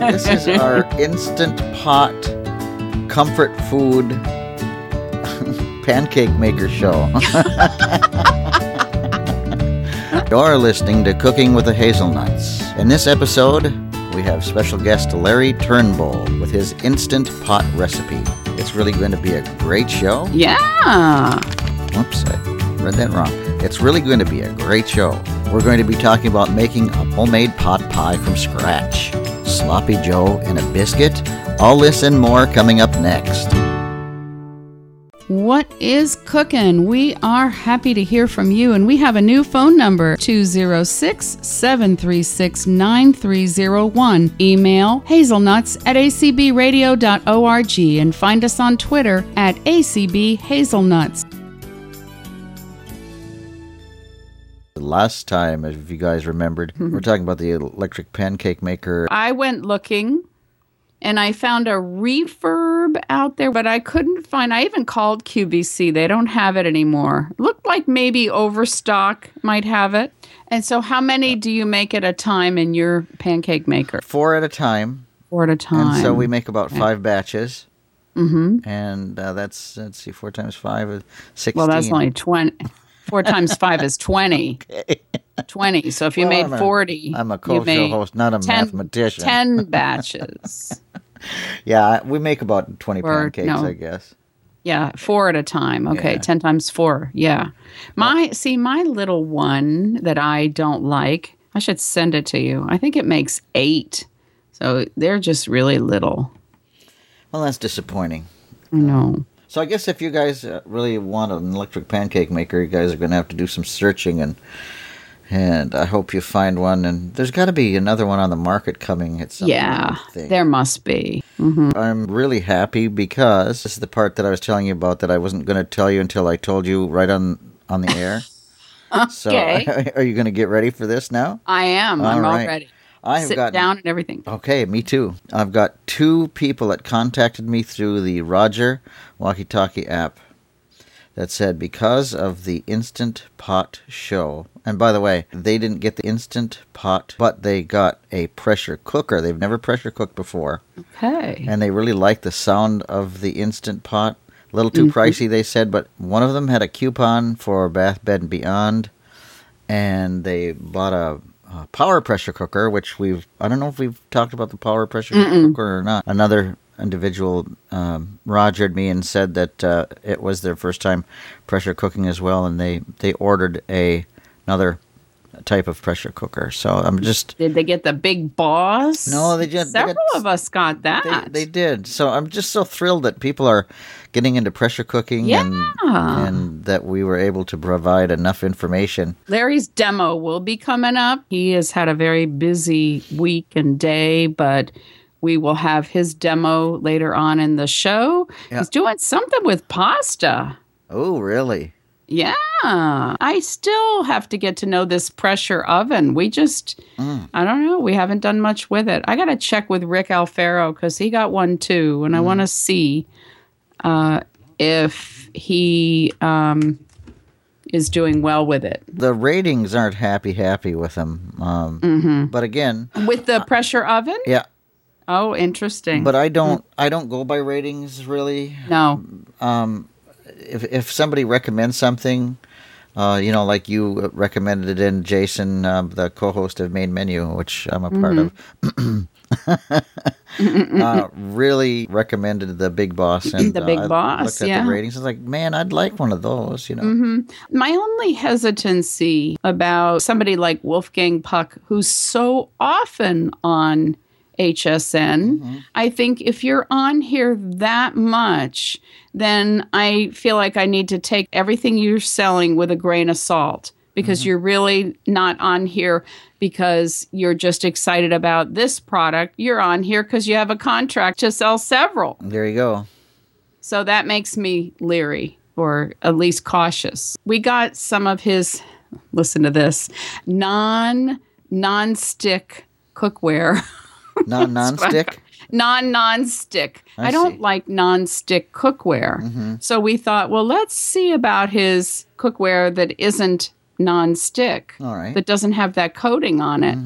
this is our instant pot comfort food pancake maker show. You're listening to Cooking with the Hazelnuts. In this episode, we have special guest Larry Turnbull with his instant pot recipe. It's really going to be a great show. Yeah. Oops, I read that wrong. It's really going to be a great show. We're going to be talking about making a homemade pot pie from scratch, sloppy joe, and a biscuit. All this and more coming up next. What is cooking? We are happy to hear from you, and we have a new phone number 206 736 9301. Email hazelnuts at acbradio.org and find us on Twitter at acbhazelnuts. Last time, if you guys remembered, we're talking about the electric pancake maker. I went looking and I found a refurb out there, but I couldn't find. I even called QVC. They don't have it anymore. Looked like maybe Overstock might have it. And so, how many do you make at a time in your pancake maker? Four at a time. Four at a time. And so we make about five batches. Mm-hmm. And uh, that's, let's see, four times five is 16. Well, that's only 20. Four times five is 20. 20. So if you Well, made I'm a- 40, I'm a co-show host not a 10 mathematician. 10 batches. Yeah, we make about 20 Or, pancakes, no. I guess. Yeah, four at a time. Okay, Yeah. 10 times four. Yeah. My, see, my little one that I don't like, I should send it to you. I think it makes eight. So they're just really little. Well, that's disappointing. I know. So I guess if you guys uh, really want an electric pancake maker, you guys are going to have to do some searching and and I hope you find one. And there's got to be another one on the market coming at some Yeah, there must be. I'm really happy because this is the part that I was telling you about that I wasn't going to tell you until I told you right on on the air. So Okay. are you going to get ready for this now? I am. I'm All all right. ready. I have Sit got down and everything. Okay, me too. I've got two people that contacted me through the Roger Walkie Talkie app that said because of the Instant Pot show. And by the way, they didn't get the Instant Pot, but they got a pressure cooker. They've never pressure cooked before. Okay. And they really like the sound of the Instant Pot. A little too mm-hmm. pricey, they said, but one of them had a coupon for Bath Bed and Beyond, and they bought a, a power pressure cooker, which we've I don't know if we've talked about the power pressure cooker or not. Another individual um, rogered me and said that uh, it was their first time pressure cooking as well, and they they ordered a another type of pressure cooker. So I'm just Did they get the big boss? No, they just- they Several got- of us got that. they did. So I'm just so thrilled that people are getting into pressure cooking and and that we were able to provide enough information. Larry's demo will be coming up. He has had a very busy week and day, but we will have his demo later on in the show. Yeah. He's doing something with pasta. Oh, really? Yeah. I still have to get to know this pressure oven. We just, I don't know. We haven't done much with it. I got to check with Rick Alfaro because he got one too. And I want to see uh, if he um, is doing well with it. The ratings aren't happy happy with them. Um, Mm-hmm. But again, With the pressure oven? yeah. Oh, interesting. But I don't I don't go by ratings really. no. If if somebody recommends something. Uh, you know, like you recommended it in Jason, uh, the co-host of Main Menu, which I'm a part Mm-hmm. of. uh, really recommended the Big Boss and The uh, Big I Boss, yeah. the ratings. I was like, man, I'd like one of those. You know, My only hesitancy about somebody like Wolfgang Puck, who's so often on HSN, mm-hmm. I think if you're on here that much, then I feel like I need to take everything you're selling with a grain of salt because mm-hmm. you're really not on here because you're just excited about this product. You're on here because you have a contract to sell several. there you go. So that makes me leery or at least cautious. We got some of his listen to this non non-stick cookware. Non non-stick. non non-stick. I I, don't see. Mm-hmm. like non-stick cookware. So we thought, well, let's see about his cookware that isn't non-stick. All right. That doesn't have that coating on it.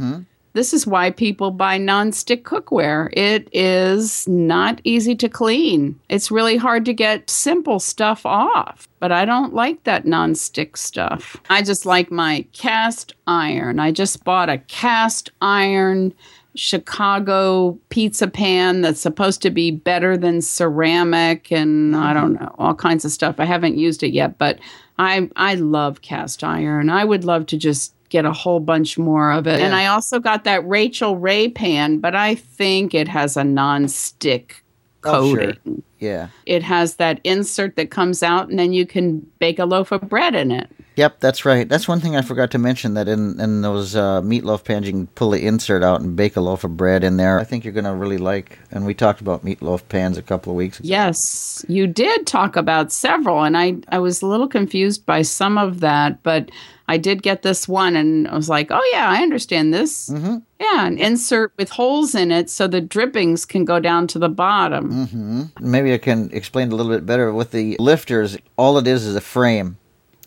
this is why people buy nonstick cookware. It is not easy to clean. It's really hard to get simple stuff off, but I don't like that nonstick stuff. I just like my cast iron. I just bought a cast iron Chicago pizza pan that's supposed to be better than ceramic and I mm-hmm. don't know, all kinds of stuff. I haven't used it yet, but I I love cast iron. I would love to just get a whole bunch more of it. Yeah. And I also got that Rachael Ray pan, but I think it has a non-stick coating. Oh, sure. Yeah. It has that insert that comes out and then you can bake a loaf of bread in it. Yep, that's right. That's one thing I forgot to mention that in, in those uh, meatloaf pans, you can pull the insert out and bake a loaf of bread in there. I think you're going to really like. And we talked about meatloaf pans a couple of weeks ago. Yes, you did talk about several. And I, I was a little confused by some of that, but I did get this one and I was like, oh, yeah, I understand this. Mm-hmm. Yeah, an insert with holes in it so the drippings can go down to the bottom. Mm-hmm. Maybe I can explain a little bit better. With the lifters, all it is is a frame.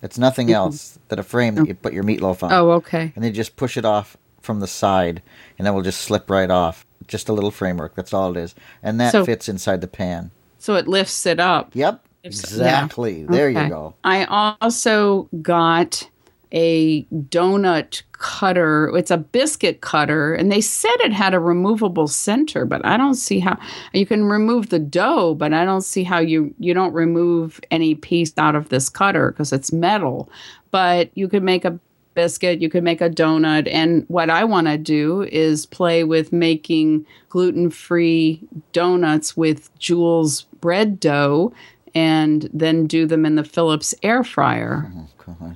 It's nothing mm-hmm. else than a frame that you put your meatloaf on. Oh, okay. And then just push it off from the side, and it will just slip right off. Just a little framework. That's all it is. And that so, fits inside the pan. So it lifts it up. Yep. Exactly. Yeah. There okay. you go. I also got a donut cutter. It's a biscuit cutter, and they said it had a removable center, but I don't see how you can remove the dough, but I don't see how you you don't remove any piece out of this cutter because it's metal. But you could make a biscuit, you could make a donut, and what I want to do is play with making gluten-free donuts with Jules bread dough and then do them in the Philips air fryer. Oh,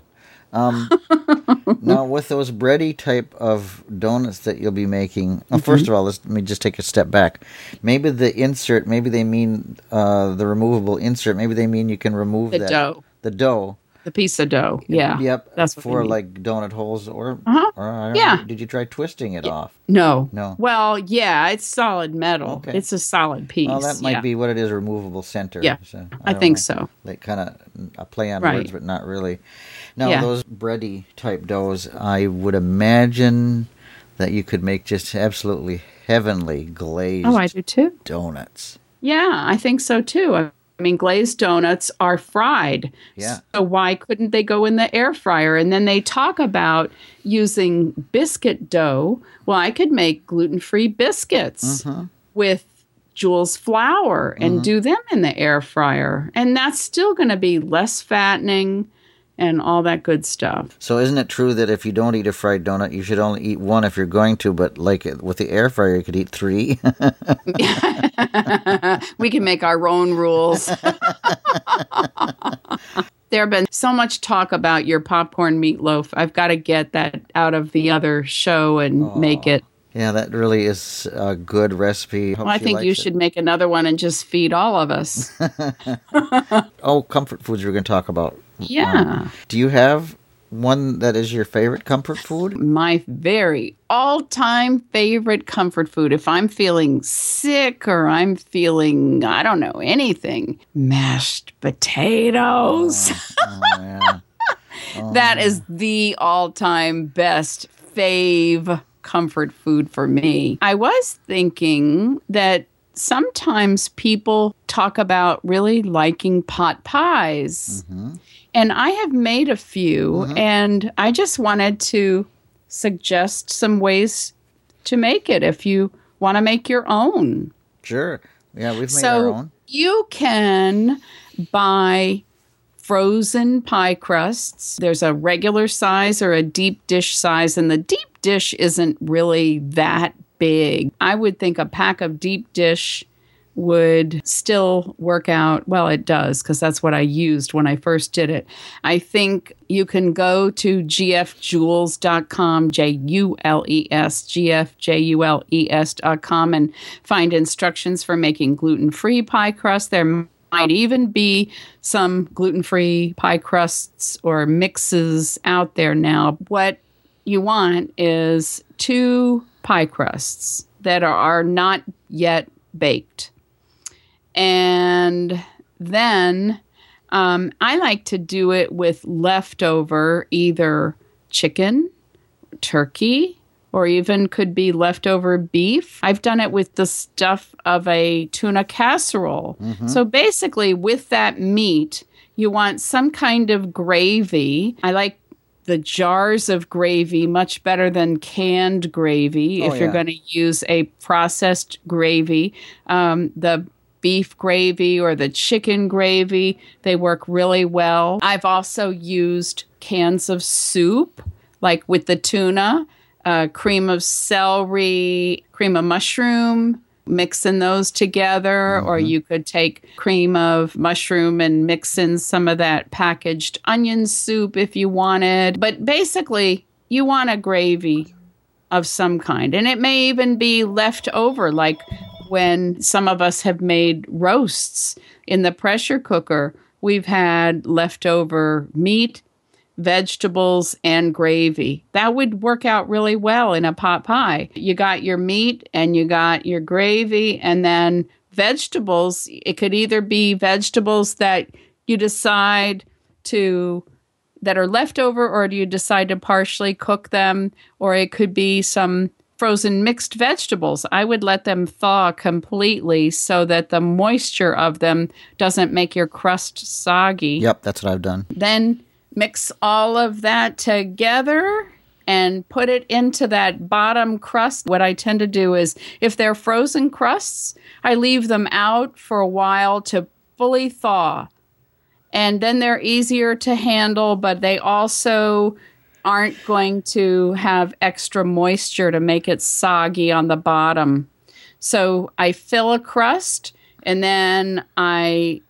um, now, with those bready type of donuts that you'll be making, well, mm-hmm. first of all, let me just take a step back. Maybe the insert, maybe they mean uh, the removable insert. Maybe they mean you can remove the that, dough, the dough, the piece of dough. Yeah, yep. That's for like donut holes, or, uh-huh. or yeah. Know, did you try twisting it yeah. off? No, no. Well, yeah, it's solid metal. Okay. It's a solid piece. Well, that might yeah. be what it is, removable center. Yeah, so, I, I think know. so. Like kind of a play on right. words, but not really. Now, yeah. those bready type doughs, I would imagine that you could make just absolutely heavenly glazed. Oh, I do too. Donuts. Yeah, I think so too. I mean, glazed donuts are fried. Yeah. So why couldn't they go in the air fryer? And then they talk about using biscuit dough. Well, I could make gluten free biscuits mm-hmm. with Jules flour and mm-hmm. do them in the air fryer. And that's still going to be less fattening and all that good stuff. So, isn't it true that if you don't eat a fried donut, you should only eat one if you're going to? But like uh, with the air fryer, you could eat three. we can make our own rules. there have been so much talk about your popcorn meatloaf. I've got to get that out of the other show and oh. make it. Yeah, that really is a good recipe. Well, I think you it. should make another one and just feed all of us. oh, comfort foods we're going to talk about yeah. Um, do you have one that is your favorite comfort food? My very all time favorite comfort food. If I'm feeling sick or I'm feeling, I don't know, anything, mashed potatoes. Oh, oh, yeah. oh, that is the all time best fave comfort food for me. I was thinking that sometimes people talk about really liking pot pies. Mm-hmm. And I have made a few, mm-hmm. and I just wanted to suggest some ways to make it if you want to make your own. Sure. Yeah, we've made so our own. You can buy frozen pie crusts. There's a regular size or a deep dish size, and the deep dish isn't really that big. I would think a pack of deep dish would still work out. Well, it does because that's what I used when I first did it. I think you can go to gfjules.com, J U L E S, G F J U L E S.com, and find instructions for making gluten free pie crust. There might even be some gluten free pie crusts or mixes out there now. What you want is two pie crusts that are not yet baked and then um, I like to do it with leftover either chicken, turkey, or even could be leftover beef. I've done it with the stuff of a tuna casserole. Mm-hmm. So basically, with that meat, you want some kind of gravy. I like the jars of gravy much better than canned gravy oh, if you're going to use a processed gravy. Um, the beef gravy or the chicken gravy, they work really well. I've also used cans of soup, like with the tuna, uh, cream of celery, cream of mushroom, mixing those together, mm-hmm. or you could take cream of mushroom and mix in some of that packaged onion soup if you wanted. But basically, you want a gravy of some kind. And it may even be left over, like when some of us have made roasts in the pressure cooker. We've had leftover meat vegetables, and gravy. That would work out really well in a pot pie. You got your meat and you got your gravy, and then vegetables. It could either be vegetables that you decide to that are leftover or do you decide to partially cook them or it could be some frozen mixed vegetables i would let them thaw completely so that the moisture of them doesn't make your crust soggy yep that's what i've done then Mix all of that together and put it into that bottom crust. What I tend to do is if they're frozen crusts, I leave them out for a while to fully thaw. And then they're easier to handle, but they also aren't going to have extra moisture to make it soggy on the bottom. So I fill a crust and then I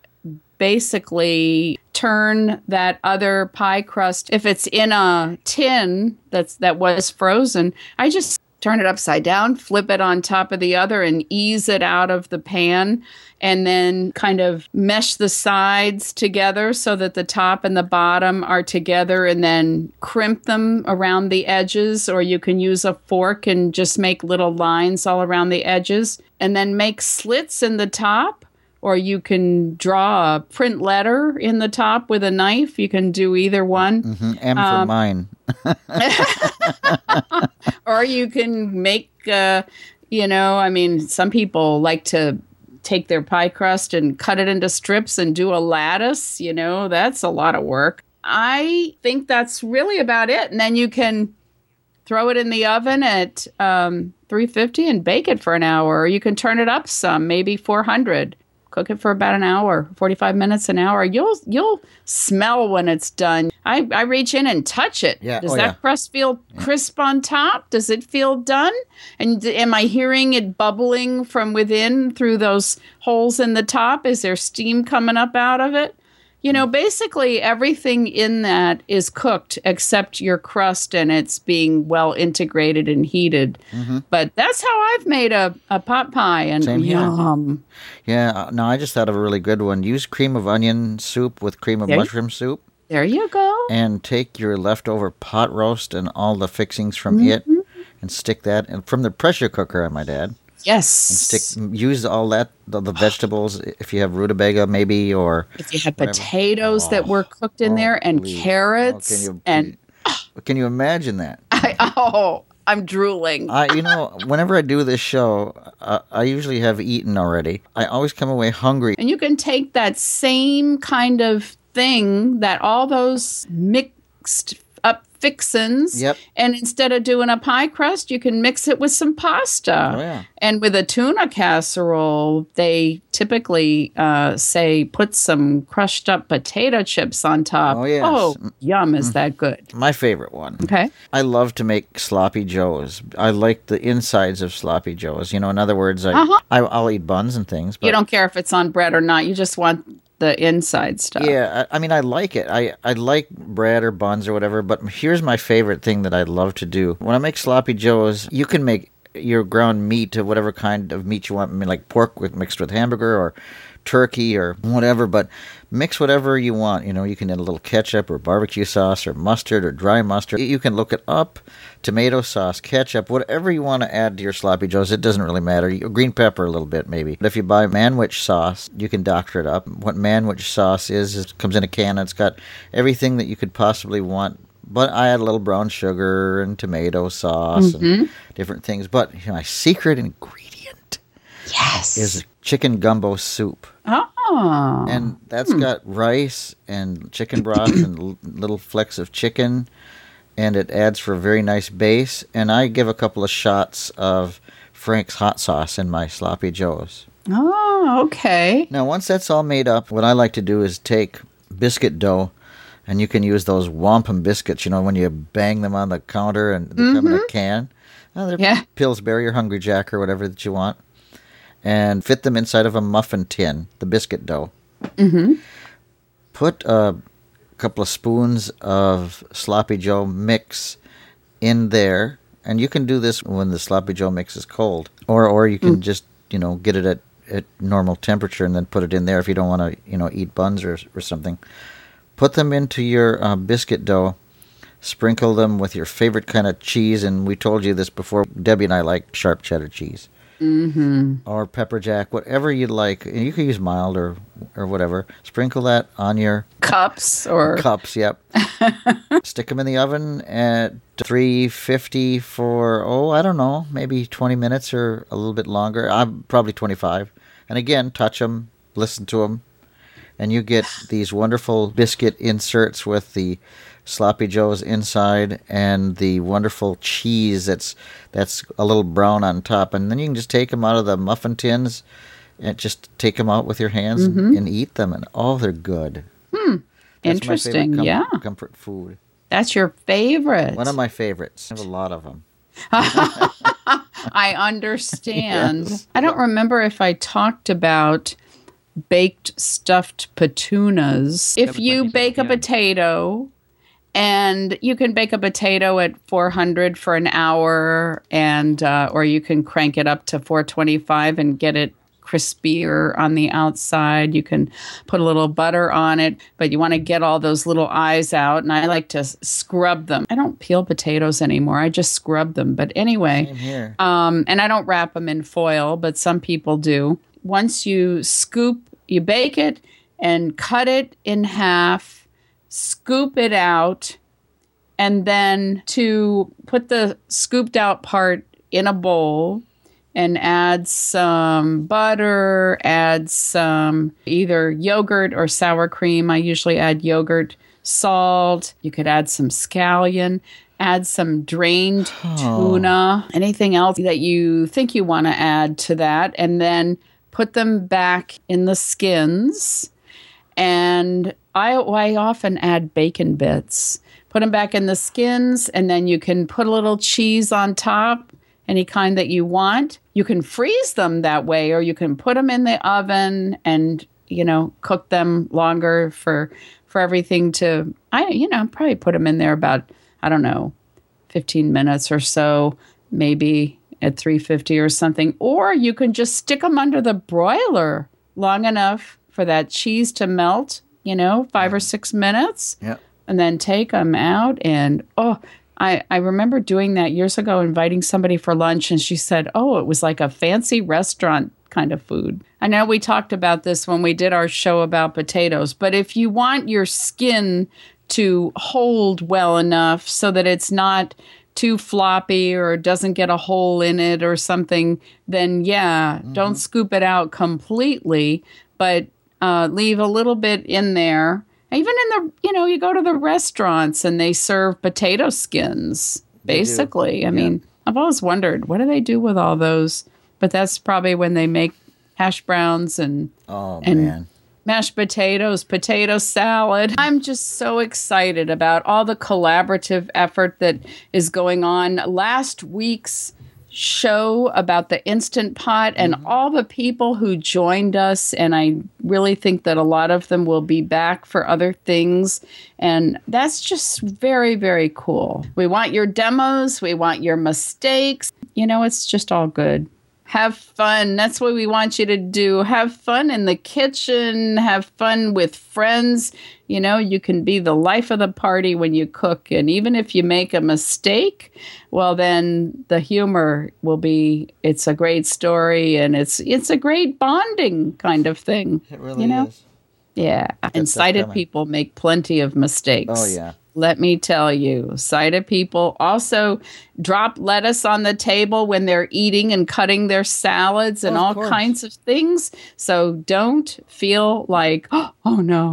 basically turn that other pie crust if it's in a tin that's that was frozen i just turn it upside down flip it on top of the other and ease it out of the pan and then kind of mesh the sides together so that the top and the bottom are together and then crimp them around the edges or you can use a fork and just make little lines all around the edges and then make slits in the top or you can draw a print letter in the top with a knife. You can do either one. Mm-hmm. M for um, mine. or you can make, uh, you know, I mean, some people like to take their pie crust and cut it into strips and do a lattice. You know, that's a lot of work. I think that's really about it. And then you can throw it in the oven at um, 350 and bake it for an hour. Or you can turn it up some, maybe 400 cook it for about an hour 45 minutes an hour. You'll you'll smell when it's done. I, I reach in and touch it. Yeah. does oh, that yeah. crust feel crisp on top? Does it feel done? And am i hearing it bubbling from within through those holes in the top? Is there steam coming up out of it you know, basically everything in that is cooked except your crust and it's being well integrated and heated. Mm-hmm. But that's how I've made a, a pot pie and Same yum. Here. Yeah, uh, no, I just thought of a really good one. Use cream of onion soup with cream of there mushroom you, soup. There you go. And take your leftover pot roast and all the fixings from mm-hmm. it and stick that and from the pressure cooker, I might add. Yes. And stick use all that the, the vegetables if you have rutabaga maybe or if you had whatever. potatoes oh, that were cooked in oh, there and please. carrots oh, can you, and can you imagine that? I, oh, I'm drooling. I, you know, whenever I do this show, uh, I usually have eaten already. I always come away hungry. And you can take that same kind of thing that all those mixed fixins. Yep. And instead of doing a pie crust, you can mix it with some pasta. Oh, yeah. And with a tuna casserole, they typically uh, say put some crushed up potato chips on top. Oh, yes. Oh, yum, is mm that good? My favorite one. Okay. I love to make sloppy joes. I like the insides of sloppy joes. You know, in other words, I, uh-huh. I, will eat buns and things. But you don't care if it's on bread or not. You just want the inside stuff. Yeah, I, I, mean, I like it. I, I like bread or buns or whatever, but here's my favorite thing that I love to do. When I make sloppy joes, you can make your ground meat to whatever kind of meat you want. I mean, like pork with mixed with hamburger or turkey or whatever, but mix whatever you want. You know, you can add a little ketchup or barbecue sauce or mustard or dry mustard. You can look it up. Tomato sauce, ketchup, whatever you want to add to your sloppy joes, it doesn't really matter. Green pepper a little bit maybe. But if you buy Manwich sauce, you can doctor it up. What Manwich sauce is, is comes in a can and it's got everything that you could possibly want but I add a little brown sugar and tomato sauce and mm-hmm. different things. But you know, my secret ingredient Yes. is chicken gumbo soup. oh. and that's hmm. got rice and chicken broth and little flecks of chicken and it adds for a very nice base and i give a couple of shots of frank's hot sauce in my sloppy joes oh, okay. now once that's all made up what i like to do is take biscuit dough and you can use those wampum biscuits you know when you bang them on the counter and they come in a can. Oh, they're Yeah. pillsbury or hungry jack or whatever that you want. And fit them inside of a muffin tin the biscuit dough. Mm-hmm. put a couple of spoons of sloppy joe mix in there. And you can do this when the sloppy joe mix is cold. Or or you can just you know get it at at normal temperature and then put it in there if you don't want to you know eat buns or, or something put them into your uh, biscuit dough sprinkle them with your favorite kind of cheese and we told you this before debbie and i like sharp cheddar cheese or pepper jack, whatever you'd like. And You can use mild or or whatever. Sprinkle that on your Cups or cups. Yep. Stick them in the oven at 350 for oh I don't know maybe 20 minutes or a little bit longer. I'm probably 25. And again, touch them, listen to them, and you get these wonderful biscuit inserts with the sloppy joes inside and the wonderful cheese that's that's a little brown on top. And then you can just take them out of the muffin tins and just take them out with your hands and, mm-hmm. and eat them and oh they're good. Hmm. That's my Interesting, com- yeah. comfort food. That's your favorite. one of my favorites. I have a lot of them I understand. I don't remember if I talked about baked stuffed petunas. If you bake a potato, and you can bake a potato at 400 for an hour, and uh, or you can crank it up to 425 and get it crispier on the outside. You can put a little butter on it, but you want to get all those little eyes out. And I like to scrub them. I don't peel potatoes anymore. I just scrub them. But anyway, um, and I don't wrap them in foil, but some people do. Once you scoop, you bake it and cut it in half, scoop it out, and then to put the scooped out part in a bowl and add some butter, add some either yogurt or sour cream. I usually add yogurt, salt. You could add some scallion, add some drained tuna, anything else that you think you want to add to that, and then put them back in the skins. And I, I often add bacon bits. Put them back in the skins, and then you can put a little cheese on top, any kind that you want. You can freeze them that way, or you can put them in the oven and you know cook them longer for for everything to. I you know probably put them in there about I don't know, fifteen minutes or so, maybe at 350 or something. Or you can just stick them under the broiler long enough for that cheese to melt, you know, five or six minutes, yeah and then take them out. And oh, I, I remember doing that years ago, inviting somebody for lunch, and she said, oh, it was like a fancy restaurant kind of food. I know we talked about this when we did our show about potatoes, but if you want your skin to hold well enough so that it's not too floppy or doesn't get a hole in it or something, then yeah, don't scoop it out completely, but uh, leave a little bit in there. Even in the, you know, you go to the restaurants and they serve potato skins, basically. I mean, I've always wondered, what do they do with all those? But that's probably when they make hash browns and oh And- man mashed potatoes, potato salad. I'm just so excited about all the collaborative effort that is going on. Last week's show about the Instant Pot and mm-hmm. all the people who joined us. And I really think that a lot of them will be back for other things. And that's just very, very cool. We want your demos, we want your mistakes. You know, it's just all good. Have fun. That's what we want you to do. Have fun in the kitchen. Have fun with friends. You know, you can be the life of the party when you cook. And even if you make a mistake, well, then the humor will be it's a great story and it's it's a great bonding kind of thing. it really you know? is Yeah. And sighted coming. people make plenty of mistakes. Oh, yeah. Let me tell you, sighted people also drop lettuce on the table when they're eating and cutting their salads and oh, Of all course. kinds of things. So don't feel like, oh no.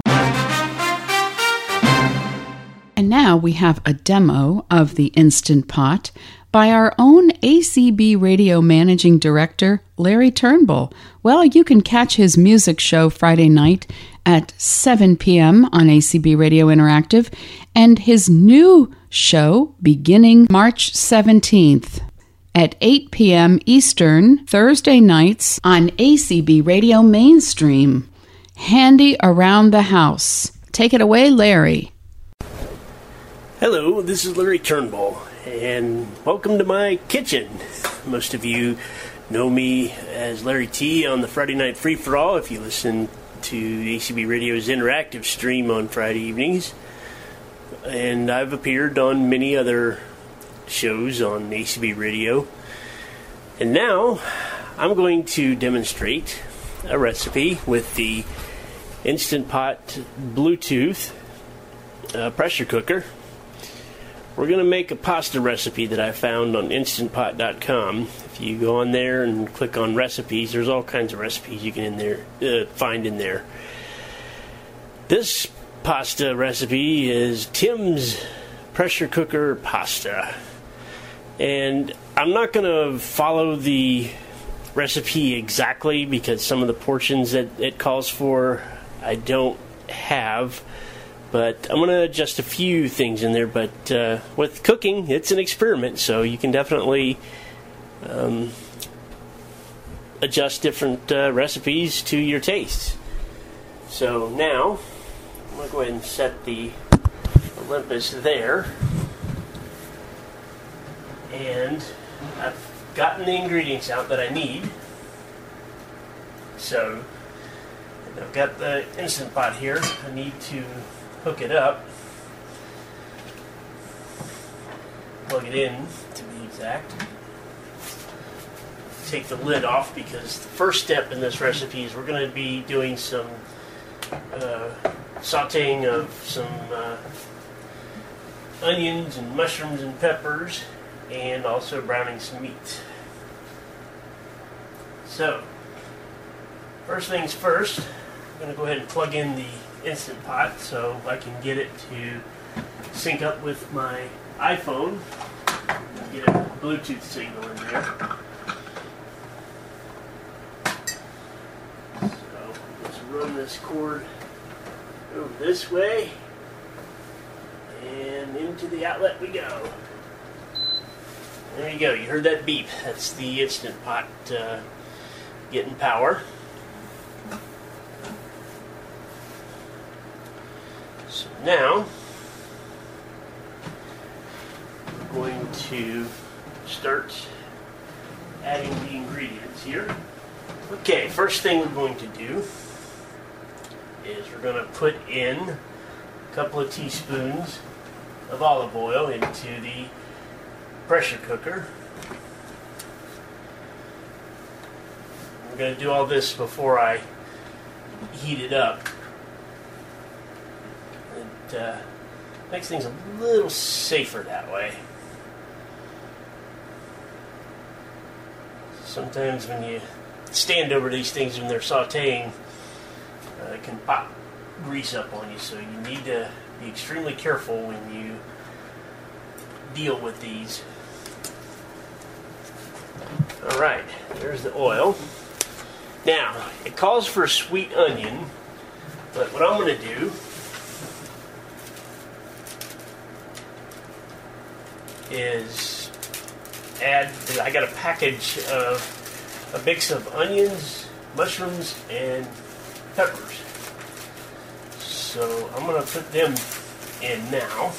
And now we have a demo of the Instant Pot by our own ACB radio managing director, Larry Turnbull. Well, you can catch his music show Friday night at 7 p.m. on ACB Radio Interactive and his new show beginning March 17th at 8 p.m. Eastern, Thursday nights on ACB Radio Mainstream. Handy around the house. Take it away, Larry. Hello, this is Larry Turnbull, and welcome to my kitchen. Most of you know me as Larry T on the Friday Night Free for All if you listen to ACB Radio's interactive stream on Friday evenings. And I've appeared on many other shows on ACB Radio. And now I'm going to demonstrate a recipe with the Instant Pot Bluetooth uh, pressure cooker. We're going to make a pasta recipe that I found on instantpot.com. If you go on there and click on recipes, there's all kinds of recipes you can in there uh, find in there. This pasta recipe is Tim's pressure cooker pasta. And I'm not going to follow the recipe exactly because some of the portions that it calls for I don't have but I'm going to adjust a few things in there. But uh, with cooking, it's an experiment, so you can definitely um, adjust different uh, recipes to your taste. So now, I'm going to go ahead and set the Olympus there. And I've gotten the ingredients out that I need. So, I've got the Instant Pot here. I need to hook it up, plug it in to be exact. Take the lid off because the first step in this recipe is we're going to be doing some uh, sauteing of some uh, onions and mushrooms and peppers, and also browning some meat. So, first things first, I'm going to go ahead and plug in the Instant Pot so I can get it to sync up with my iPhone. Get a Bluetooth signal in there. So let's run this cord over this way and into the outlet we go. There you go. You heard that beep. That's the Instant Pot uh, getting power. So now we're going to start adding the ingredients here. Okay, first thing we're going to do is we're going to put in a couple of teaspoons of olive oil into the pressure cooker. We're going to do all this before I heat it up. It uh, makes things a little safer that way. Sometimes when you stand over these things when they're sauteing, uh, it can pop grease up on you, so you need to be extremely careful when you deal with these. Alright, there's the oil. Now, it calls for a sweet onion, but what I'm going to do is add, I got a package of a mix of onions, mushrooms, and peppers. So I'm to put them in now.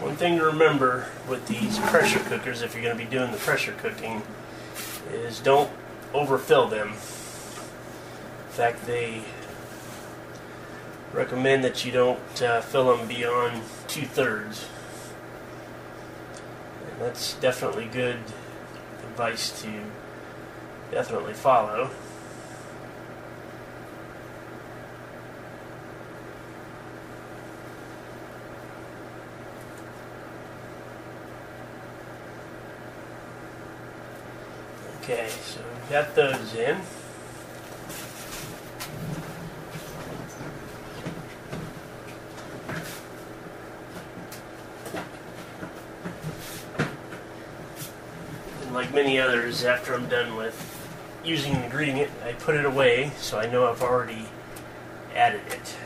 One thing to remember with these pressure cookers, if you're going to be doing the pressure cooking, is don't overfill them. In fact, they recommend that you don't uh, fill them beyond two thirds that's definitely good advice to definitely follow. Okay, so we've got those in. Like many others, after I'm done with using an ingredient, I put it away so I know I've already added it.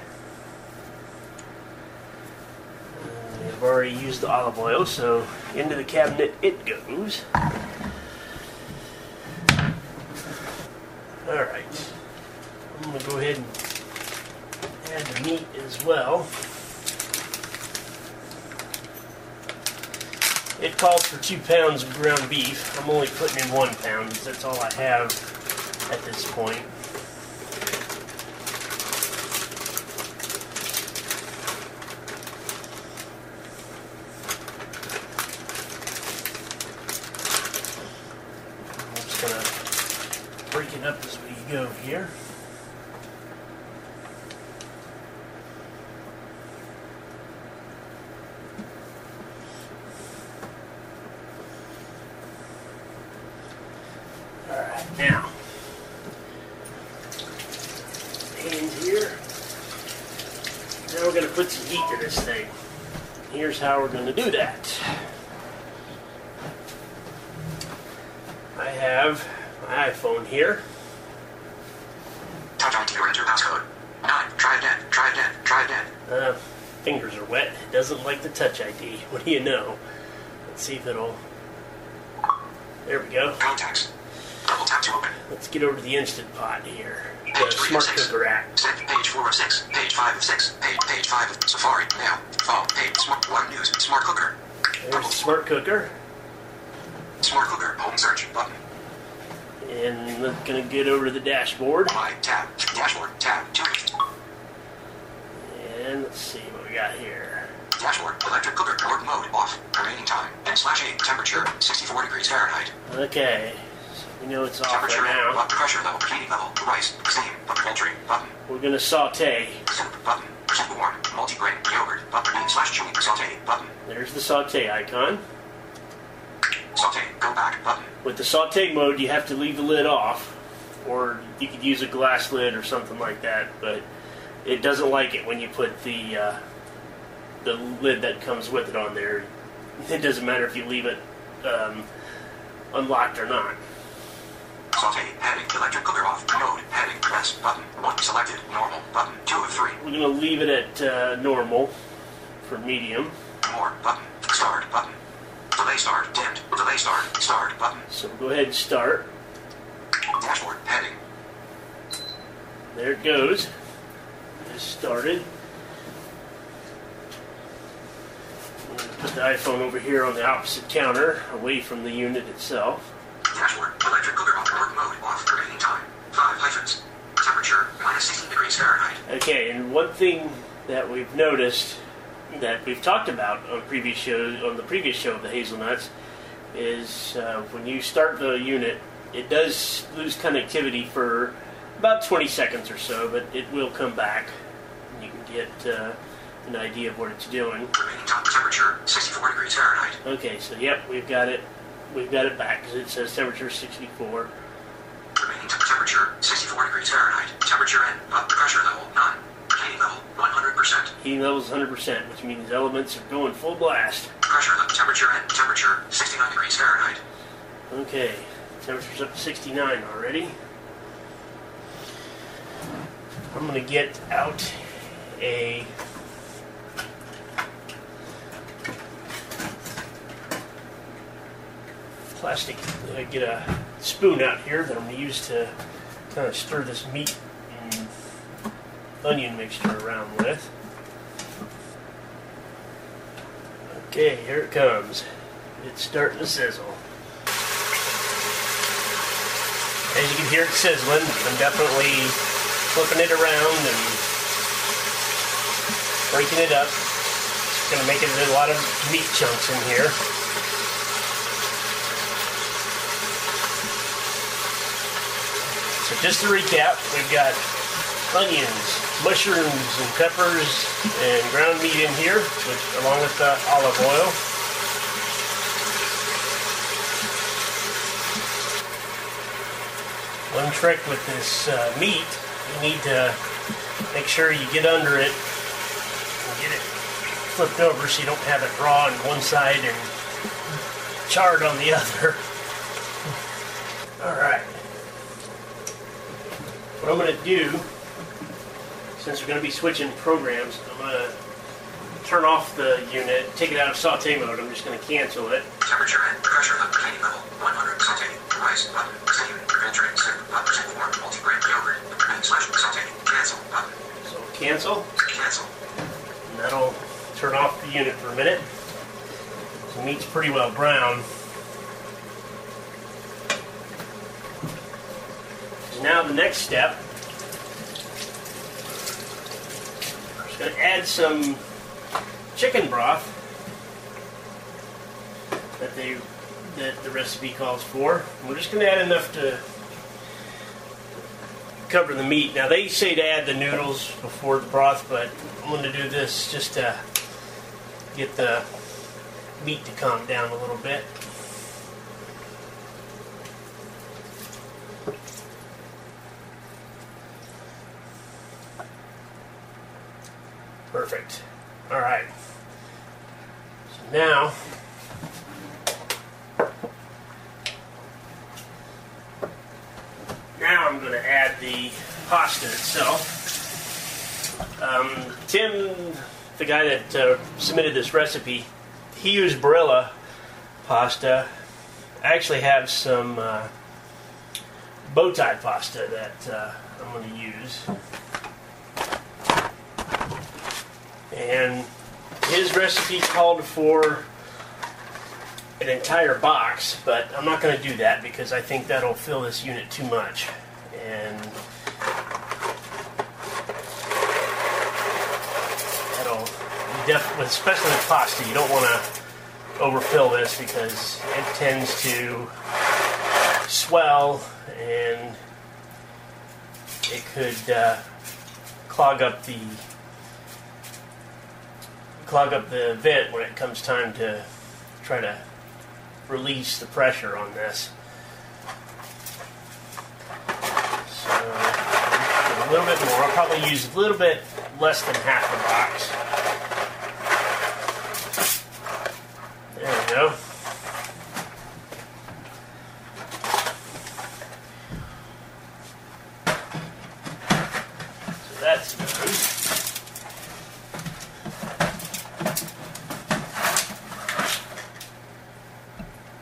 I've already used the olive oil, so into the cabinet it goes. Alright. I'm going to go ahead and add the meat as well. It calls for two pounds of ground beef. I'm only putting in one pound because that's all I have at this point. I'm just going to break it up as we go here. Alright, now. Hands here. Now we're going to put some heat to this thing. Here's how we're going to do that. I have my iPhone here. Touch ID or enter passcode. 9. Try again. Try again. Try again. Uh, fingers are wet. It doesn't like the touch ID. What do you know? Let's see if it'll. There we go. Contacts. Double tap to open. Let's get over to the Instant Pot here. The Page 3 Smart of 6. Cooker app. Six. Page 4 of 6. Page 5 of 6. Page, page 5 of Safari. Now. Phone. Page. Smart. 1 News. Smart Cooker. There's the Smart Cooker. Smart Cooker. Home search. Button. And we're going to get over to the dashboard. Y. Tab. Dashboard. Tab. 2. And let's see what we got here. Dashboard. Electric cooker. Work mode. Off. Remaining time. And slash 8. Temperature. 64 degrees Fahrenheit. Okay. We know it's off Temperature. right now. Pressure level. Heating level. Rice. Steam. Poultry. Button. We're going to saute. Soup. Button. Soup warm. Multi-grain. Yogurt. Button. Bean slash chewy. Saute. Button. There's the saute icon. Saute. Go back. Button. With the saute mode, you have to leave the lid off, or you could use a glass lid or something like that. But it doesn't like it when you put the uh, the lid that comes with it on there. It doesn't matter if you leave it um, unlocked or not. Saute. Heading. Electric cooker off. Mode. Heading. Press. Button. 1 selected. Normal. Button. 2 of 3. We're gonna leave it at uh, normal for medium. More. Button. Start. Button. Delay start. Dimmed. Delay start. Start. Button. So we'll go ahead and start. Dashboard. Heading. There it goes. It started. I'm gonna Put the iPhone over here on the opposite counter, away from the unit itself. Dashboard. Electric cooker off. Work mode. Off. Remaining time. 5 hyphens. Temperature. Minus 16 degrees Fahrenheit. Okay, and one thing that we've noticed that we've talked about on previous shows on the previous show of the hazelnuts is uh, when you start the unit, it does lose connectivity for about 20 seconds or so, but it will come back. You can get uh, an idea of what it's doing. Remaining time. Temperature. 64 degrees Fahrenheit. Okay, so yep, we've got it. We've got it back because it says temperature 64. Remaining temperature. 64 degrees Fahrenheit. Temperature and blood pressure level. None. Heating level. 100%. Heating level is 100%, which means elements are going full blast. Pressure level. Temperature and temperature. 69 degrees Fahrenheit. Okay, temperature's up to 69 already. I'm gonna get out a plastic, uh, get a spoon out here that I'm gonna use to kind of stir this meat and onion mixture around with. Okay, here it comes. It's starting to sizzle. As you can hear it sizzling, I'm definitely flipping it around and breaking it up. It's going to make it a lot of meat chunks in here. So just to recap, we've got onions, mushrooms, and peppers, and ground meat in here, with, along with the olive oil. One trick with this uh, meat, you need to make sure you get under it and get it flipped over so you don't have it raw on one side and charred on the other. All right. What I'm going to do, since we're going to be switching programs, I'm going to turn off the unit, take it out of saute mode. I'm just going to cancel it. Temperature and pressure of cleaning level 100. Saltating. Rice button. Continue. Penetrate. Soup. Up. Percent form. Multigrain yogurt. Prevent slash saltating. Cancel button. So cancel, Cancel. and that'll turn off the unit for a minute. The meat's pretty well brown. Now the next step, I'm just going to add some chicken broth that they that the recipe calls for. We're just going to add enough to cover the meat. Now they say to add the noodles before the broth, but I'm going to do this just to get the meat to calm down a little bit. Perfect. All right. So now now I'm going to add the pasta itself. Um, Tim, the guy that uh, submitted this recipe, he used Barilla pasta. I actually have some uh, bow tie pasta that uh, I'm going to use. And his recipe called for an entire box, but I'm not going to do that because I think that'll fill this unit too much. And that'll definitely, especially with pasta, you don't want to overfill this because it tends to swell and it could uh, clog up the clog up the vent when it comes time to try to release the pressure on this. So a little bit more. I'll probably use a little bit less than half the box. There we go. So that's done.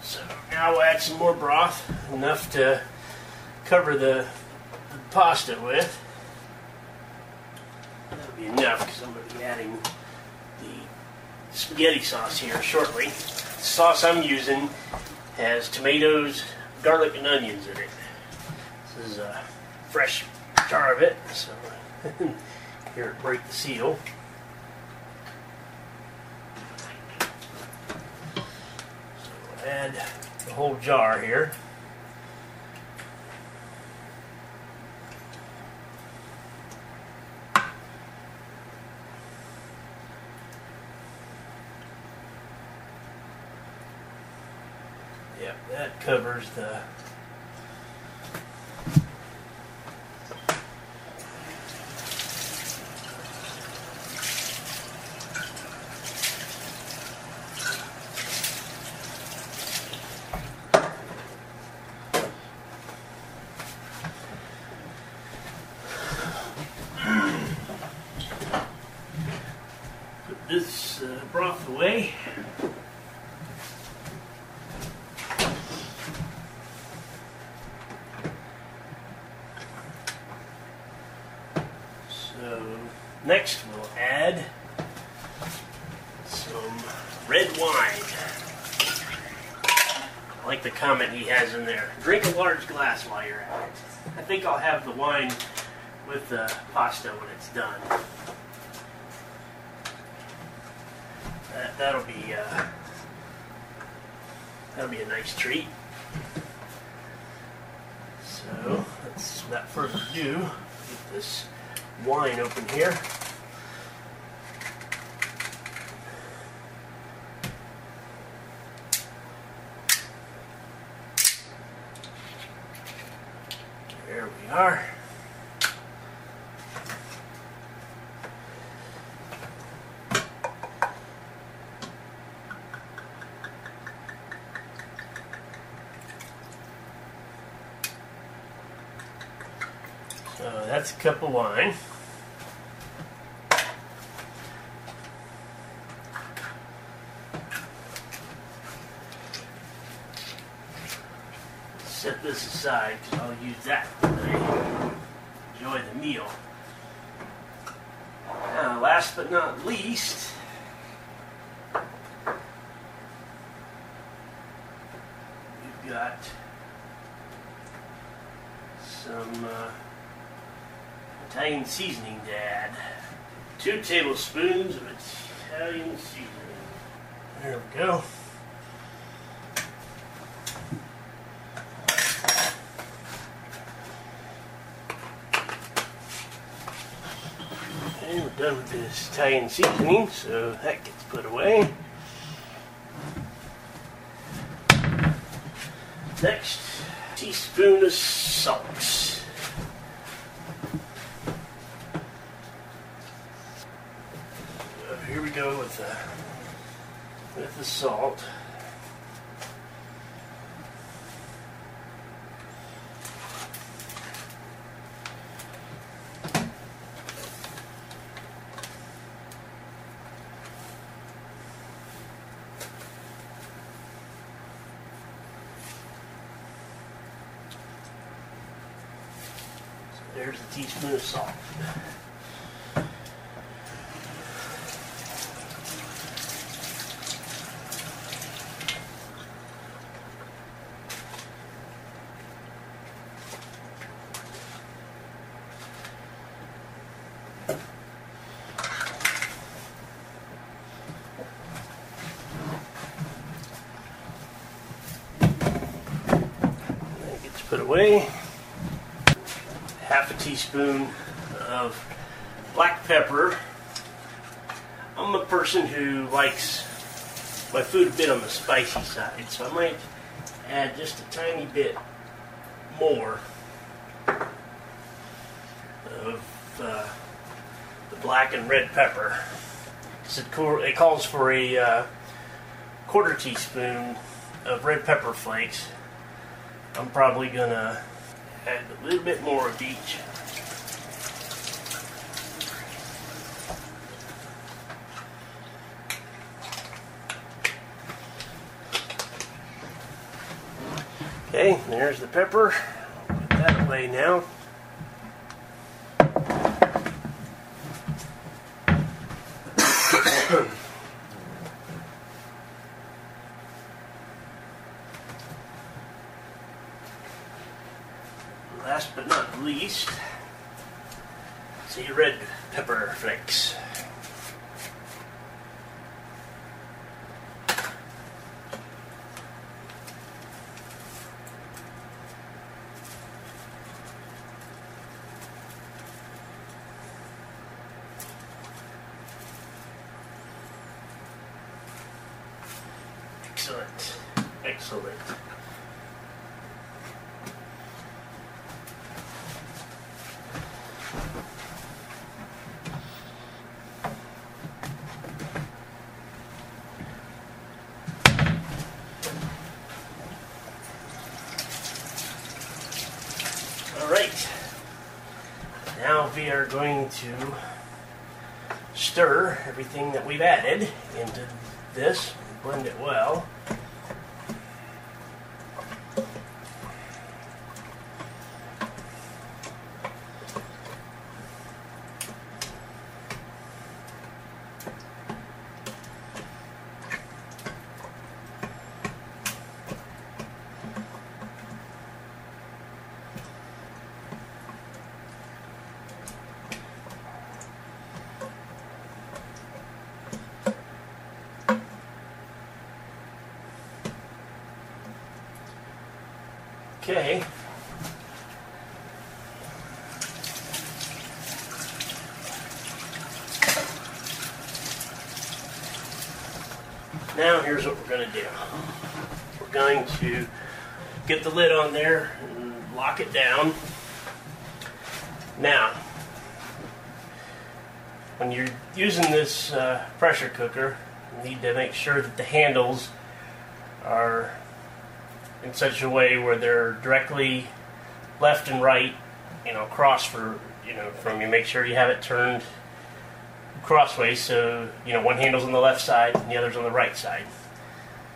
So now we'll add some more broth, enough to cover the, the pasta with. That'll be enough because I'm going to be adding the spaghetti sauce here shortly. The sauce I'm using has tomatoes, garlic, and onions in it. This is a fresh jar of it, so here Break the Seal. So add the whole jar here. Yep, that covers the put this uh, broth away. So next we'll add some red wine. I like the comment he has in there. Drink a large glass while you're at it. I think I'll have the wine with the pasta when it's done. That, that'll be uh, that'll be a nice treat. So let's without further ado, get this wine open here. are. So that's a cup of wine. Set this aside because I'll use that enjoy the meal. Now, last but not least, we've got some uh, Italian seasoning Dad. Two tablespoons of Italian seasoning. There we go. And we're done with this Italian seasoning, so that gets put away. Next, teaspoon of salt. So here we go with the with the salt. So there's a teaspoon of put away. Teaspoon of black pepper. I'm a person who likes my food a bit on the spicy side, so I might add just a tiny bit more of uh, the black and red pepper. It, it calls for a uh, quarter teaspoon of red pepper flakes. I'm probably gonna add a little bit more of each. Okay, there's the pepper. Put that away now. Last but not least, see red pepper flakes. Excellent. Excellent. All right. Now we are going to stir everything that we've added into this, blend it well. Okay. Now here's what we're going to do. We're going to get the lid on there and lock it down. Now, when you're using this uh, pressure cooker, you need to make sure that the handles are in such a way where they're directly left and right, you know, cross for you know from you. Make sure you have it turned crossways so you know one handle's on the left side and the other's on the right side.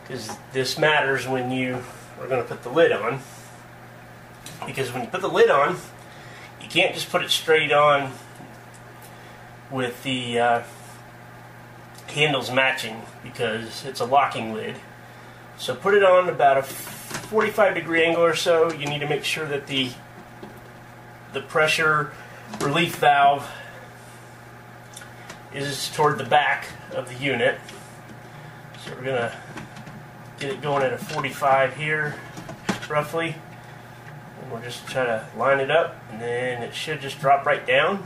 Because this matters when you are going to put the lid on. Because when you put the lid on, you can't just put it straight on with the uh, handles matching because it's a locking lid. So put it on about a 45 degree angle or so. You need to make sure that the the pressure relief valve is toward the back of the unit. So we're gonna get it going at a 45 here, roughly. And we'll just try to line it up, and then it should just drop right down.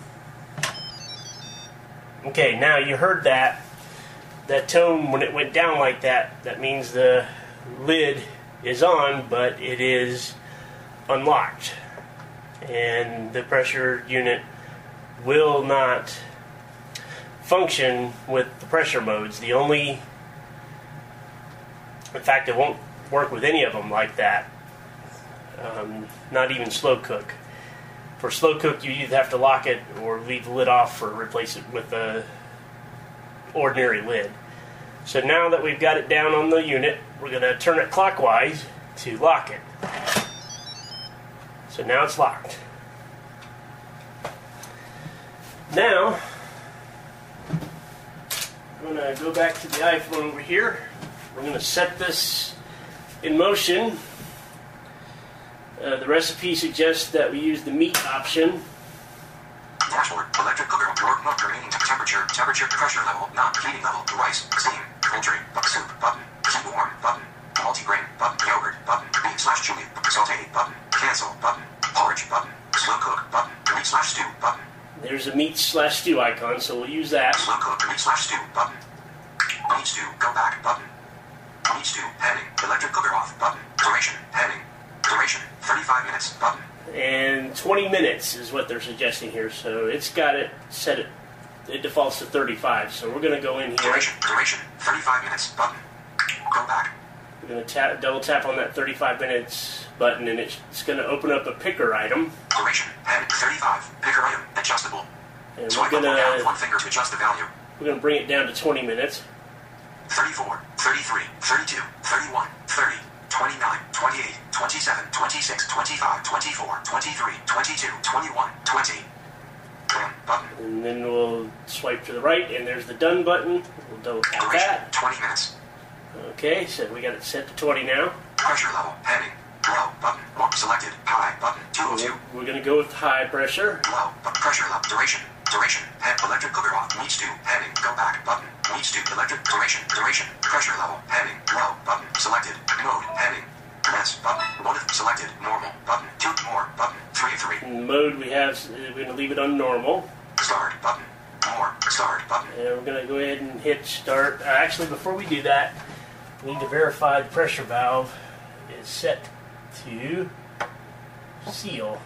Okay, now you heard that that tone when it went down like that. That means the lid is on, but it is unlocked, and the pressure unit will not function with the pressure modes. The only, in fact, it won't work with any of them like that. Um, not even slow cook. For slow cook, you either have to lock it or leave the lid off or replace it with a ordinary lid. So now that we've got it down on the unit, we're going to turn it clockwise to lock it. So now it's locked. Now, I'm going to go back to the iPhone over here. We're going to set this in motion. Uh, the recipe suggests that we use the meat option. Dashboard. Electric cooker. Work mode. Remaining temp- temperature. Temperature. Pressure level. Not heating level. Rice. Steam. Poultry. Soup. Button. Keep warm. Button. Multigrain. Button. Yogurt. Button. Beef slash chili. Saute. Button. Cancel. Button. Porridge. Button. Slow cook. Button. Meat slash stew. Button. There's a meat slash stew icon, so we'll use that. Slow cook. Meat slash stew. Button. Meat stew. Go back. Button. Meat stew. Heading. Electric cooker off. Button. Duration. Heading. Duration. 35 minutes. Button. And 20 minutes is what they're suggesting here, so it's got it set it. It defaults to 35, so we're going to go in here. Duration. Duration. 35 minutes. Button. Go back. We're going to tap, double tap on that 35 minutes button, and it's, it's going to open up a picker item. Duration. Heading. 35. Picker item. Adjustable. And we're going up or down with to one finger to adjust the value. we're going to bring it down to 20 minutes. 34, 33, 32, 31, 30, 29, 28, 27, 26, 25, 24, 23, 22, 21, 20. Done. Button. And then we'll swipe to the right, and there's the done button. We'll double tap Duration, that. 20 minutes. Okay, so we got it set to 20 now. Pressure level, heading. Low, button. Selected. High, button. 202. We're going to go with high pressure. Low, but pressure level. Duration. Duration. Head. Electric cooker off. Meat stew. Heading. Go back. Button. Meat to, Electric. Duration. Duration. Pressure level. Heading. Low. Button. Selected. Mode. Heading. Less. Button. One. Selected. Normal. Button. Two. More. Button. Three. Three. In mode we have, we're going to leave it on normal. Start. Button. More. Start. Button. And we're going to go ahead and hit start. Uh, actually, before we do that, we need to verify the pressure valve is set to seal.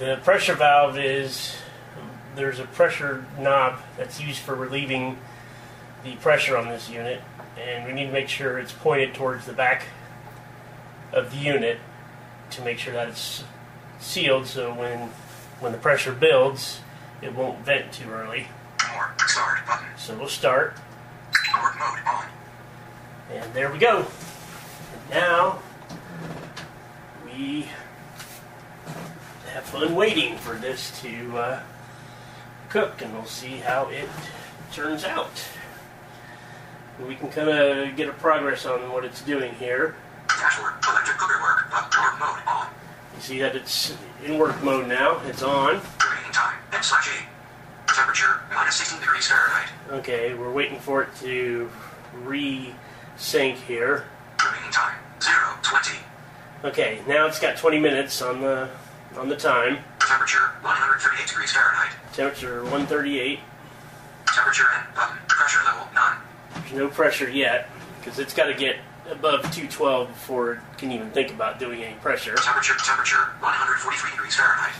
The pressure valve is there's a pressure knob that's used for relieving the pressure on this unit, and we need to make sure it's pointed towards the back of the unit to make sure that it's sealed so when when the pressure builds it won't vent too early. More. Start. Button. So we'll start, Work mode on. and there we go. And now we have fun waiting for this to uh, cook, and we'll see how it turns out. We can kind of get a progress on what it's doing here. Dashboard. Electric cooker work. Mode on. You see that it's in work mode now. It's on. Remaining time. M slash eight. Temperature. Minus 16 degrees Fahrenheit. Okay, we're waiting for it to re-sync here. Remaining time. Zero. 20. Okay, now it's got 20 minutes on the on the time. Temperature. 138 degrees Fahrenheit. Temperature 138. Temperature and button. Pressure level. None. There's no pressure yet because it's got to get above 212 before it can even think about doing any pressure. Temperature, temperature, 143 degrees Fahrenheit.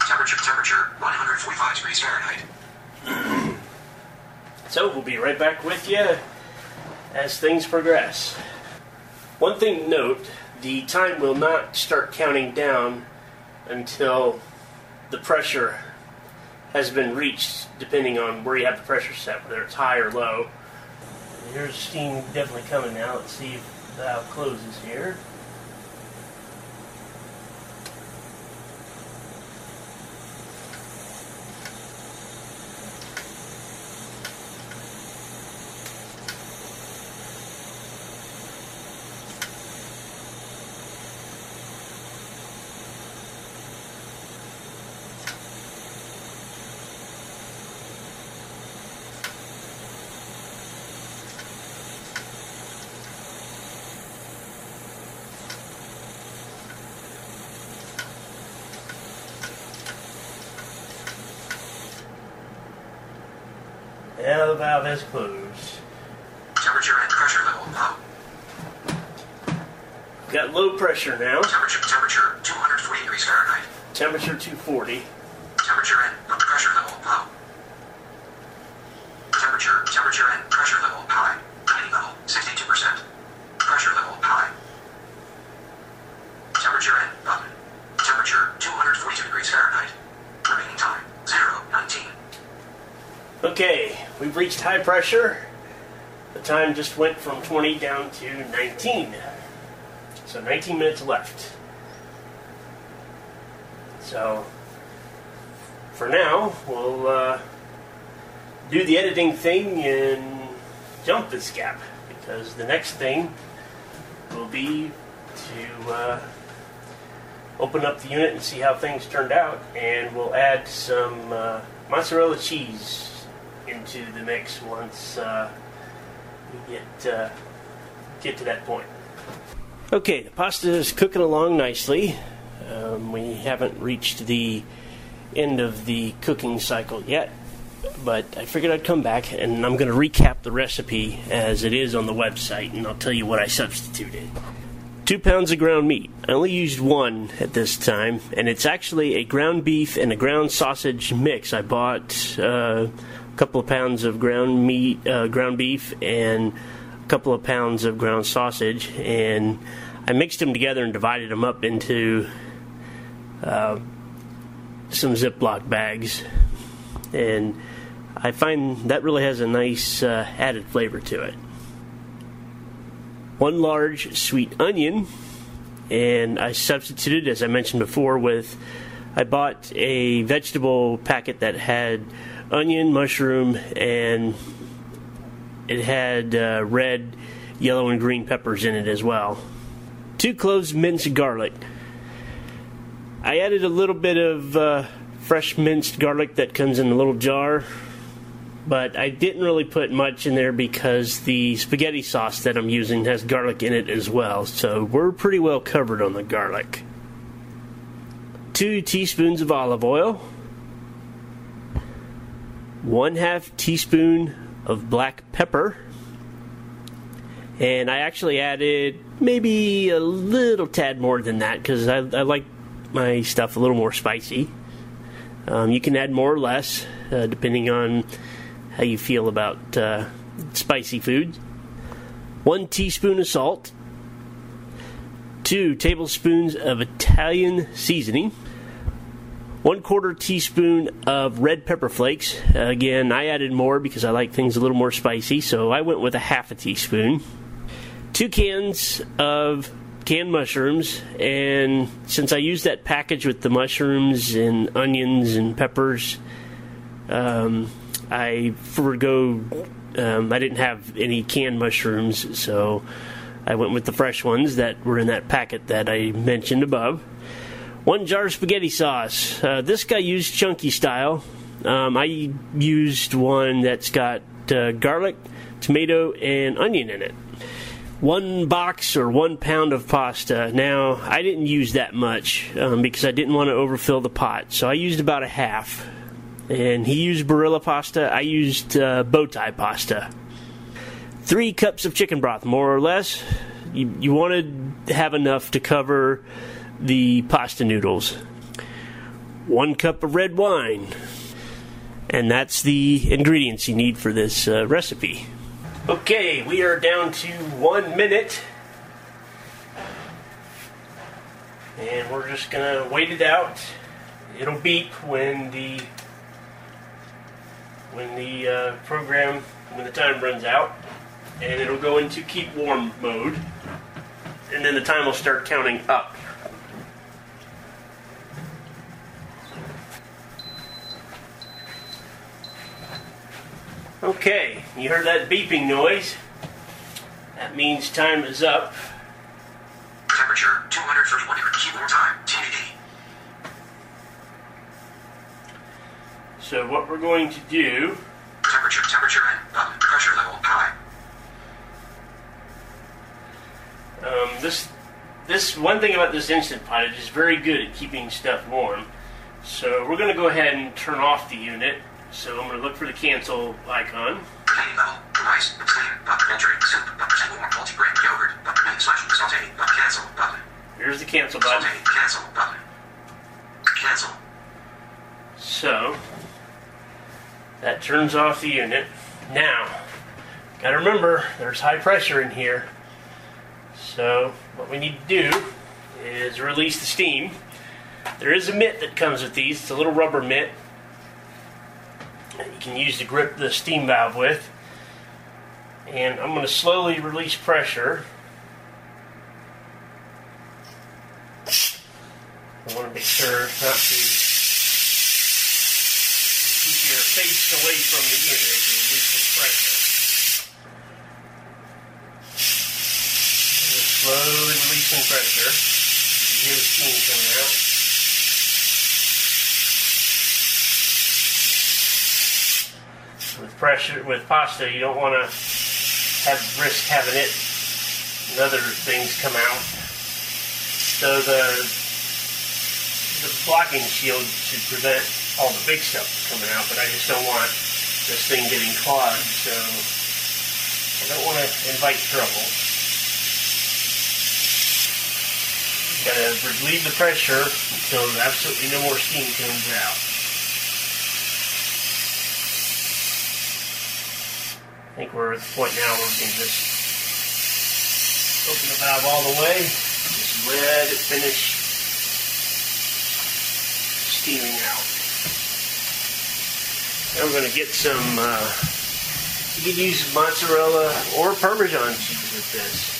Temperature, temperature, 145 degrees Fahrenheit. So we'll be right back with you as things progress. One thing to note the time will not start counting down until the pressure has been reached, depending on where you have the pressure set, whether it's high or low. Here's steam definitely coming now. Let's see if the valve closes here. Now the valve has closed. Temperature and pressure level low. Got low pressure now. Temperature, temperature, 240 degrees Fahrenheit. Temperature 240. Temperature and pressure level low. Temperature, temperature and pressure level high. Cleaning level 62%. Pressure level high. Temperature and button. Temperature 242 degrees Fahrenheit. Remaining time 0, 19. Okay, we've high pressure. The time just went from 20 down to 19. So 19 minutes left. So for now, we'll uh, do the editing thing and jump this gap because the next thing will be to uh, open up the unit and see how things turned out, and we'll add some uh, mozzarella cheese into the mix once uh, get uh, get to that point. Okay, the pasta is cooking along nicely. Um, we haven't reached the end of the cooking cycle yet, but I figured I'd come back and I'm going to recap the recipe as it is on the website, and I'll tell you what I substituted. Two pounds of ground meat. I only used one at this time, and it's actually a ground beef and a ground sausage mix. I bought uh, couple of pounds of ground meat, uh, ground beef, and a couple of pounds of ground sausage, and I mixed them together and divided them up into uh, some Ziploc bags, and I find that really has a nice uh, added flavor to it. One large sweet onion, and I substituted, as I mentioned before, with I bought a vegetable packet that had onion, mushroom, and it had uh, red, yellow, and green peppers in it as well. Two cloves minced garlic. I added a little bit of uh, fresh minced garlic that comes in a little jar but I didn't really put much in there because the spaghetti sauce that I'm using has garlic in it as well, so we're pretty well covered on the garlic. Two teaspoons of olive oil, one half teaspoon of black pepper, and I actually added maybe a little tad more than that because I, I, like my stuff a little more spicy. Um, you can add more or less uh, depending on how you feel about uh, spicy foods. One teaspoon of salt. Two tablespoons of Italian seasoning. One quarter teaspoon of red pepper flakes. Again, I added more because I like things a little more spicy, so I went with a half a teaspoon. Two cans of canned mushrooms, and since I used that package with the mushrooms and onions and peppers, um, I forego. Um, I didn't have any canned mushrooms, so I went with the fresh ones that were in that packet that I mentioned above. One jar of spaghetti sauce. Uh, this guy used chunky style. Um, I used one that's got uh, garlic, tomato, and onion in it. one box or one pound of pasta. Now, I didn't use that much um, because I didn't want to overfill the pot, so I used about a half. And he used Barilla pasta, I used uh, bow tie pasta. Three cups of chicken broth, more or less. You, you want to have enough to cover the pasta noodles. One cup of red wine. And that's the ingredients you need for this uh, recipe. Okay, we are down to one minute. And we're just gonna wait it out. It'll beep when the when the uh, program when the time runs out, and it'll go into keep warm mode, and then the time will start counting up. Okay, you heard that beeping noise. That means time is up. Temperature 231 degrees. Keep warm time. TBD. So what we're going to do Temperature, temperature, and button. Pressure level high. Um, this this one thing about this instant pot is it is very good at keeping stuff warm. So we're going to go ahead and turn off the unit. So I'm going to look for the cancel icon. Heating level. Rice. Steam. Button. Poultry. Soup. Button. Keep warm. Multigrain. Yogurt. Button. Meat slash saute. Button. Cancel. Button. Here's the cancel button. Saute. Cancel. Button. Cancel. So that turns off the unit. Now, got to remember there's high pressure in here. So what we need to do is release the steam. There is a mitt that comes with these. It's a little rubber mitt can use to grip the steam valve with. And I'm going to slowly release pressure. I want to make sure not to keep your face away from the unit as you release the pressure. Slowly releasing pressure. You hear the steam coming out. Pressure, with pasta, you don't want to have risk having it and other things come out. So the the blocking shield should prevent all the big stuff coming out, but I just don't want this thing getting clogged, so I don't want to invite trouble. Gotta relieve the pressure until absolutely no more steam comes out. Think we're at the point now where we can just open the valve all the way, just let it finish steaming out. Now we're going to get some, uh, you can use mozzarella or Parmesan cheese with this.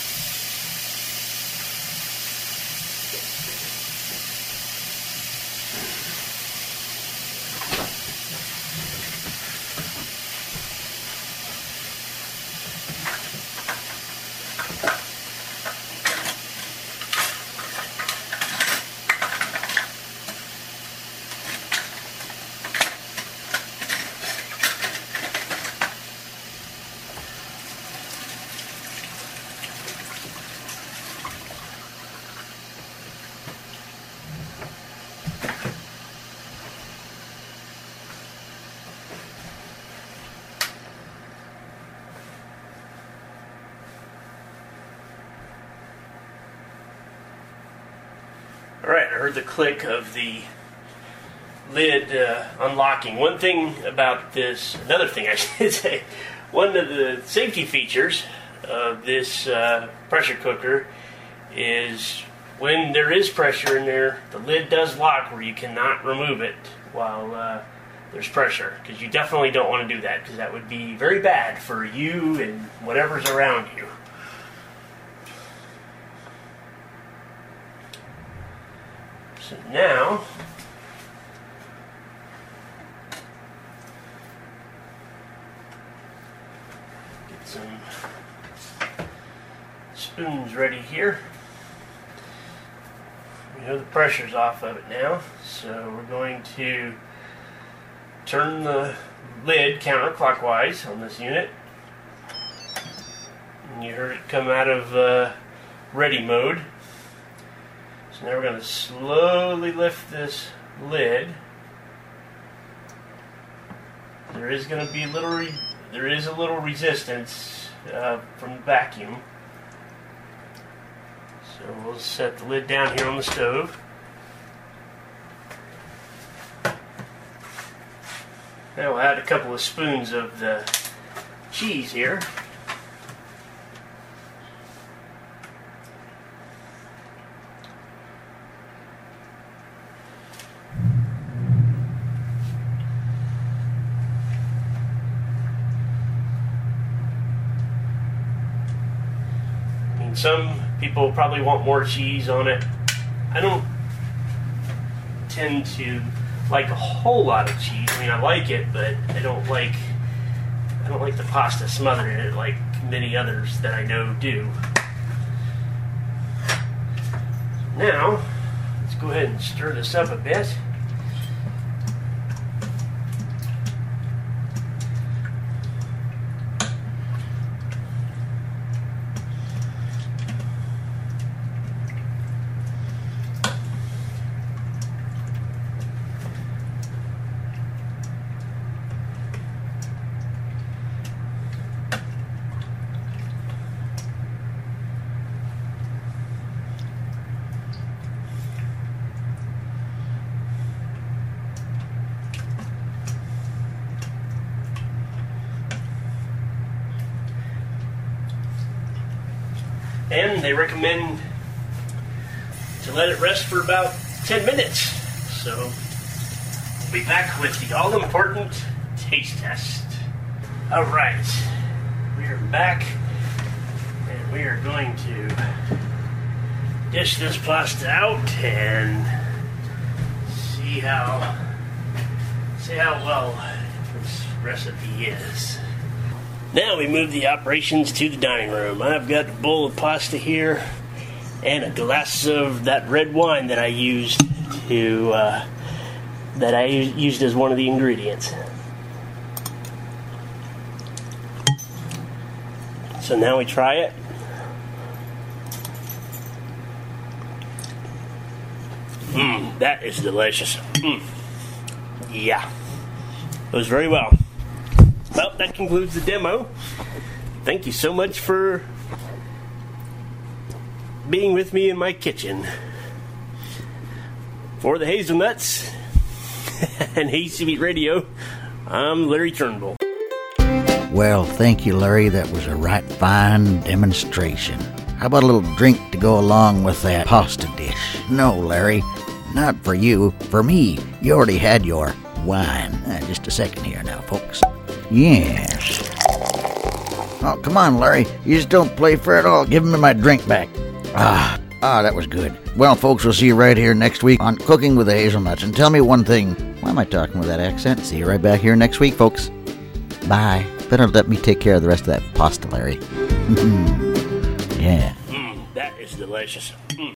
Click of the lid uh, unlocking. One thing about this, another thing I should say, one of the safety features of this uh, pressure cooker is when there is pressure in there, the lid does lock where you cannot remove it while uh, there's pressure. Because you definitely don't want to do that, because that would be very bad for you and whatever's around you. So now, get some spoons ready here. We know the pressure's off of it now, so we're going to turn the lid counterclockwise on this unit. And you heard it come out of uh, ready mode. So now we're going to slowly lift this lid. There is going to be a little, re- there is a little resistance uh, from the vacuum. So we'll set the lid down here on the stove. Now we'll add a couple of spoons of the cheese here. Some people probably want more cheese on it. I don't tend to like a whole lot of cheese. I mean, I like it, but I don't like I don't like the pasta smothered in it like many others that I know do. Now, let's go ahead and stir this up a bit. And they recommend to let it rest for about 10 minutes. So we'll be back with the all important taste test. All right, we are back and we are going to dish this pasta out and see how see how well this recipe is. Now we move the operations to the dining room. I've got a bowl of pasta here and a glass of that red wine that I used to uh, that I used as one of the ingredients. So now we try it. Mmm, that is delicious. Mmm. Yeah. Goes very well. Well, that concludes the demo. Thank you so much for being with me in my kitchen. For the Hazelnuts and Beat Radio, I'm Larry Turnbull. Well, thank you, Larry. That was a right fine demonstration. How about a little drink to go along with that pasta dish? No, Larry, not for you. For me, you already had your wine. Uh, just a second here now, folks. Yes. Oh, come on, Larry. You just don't play fair at all. Give me my drink back. Ah, ah, that was good. Well, folks, we'll see you right here next week on Cooking with the Hazelnuts. And tell me one thing. Why am I talking with that accent? See you right back here next week, folks. Bye. Better let me take care of the rest of that pasta, Larry. yeah. Mmm, that is delicious. Mm.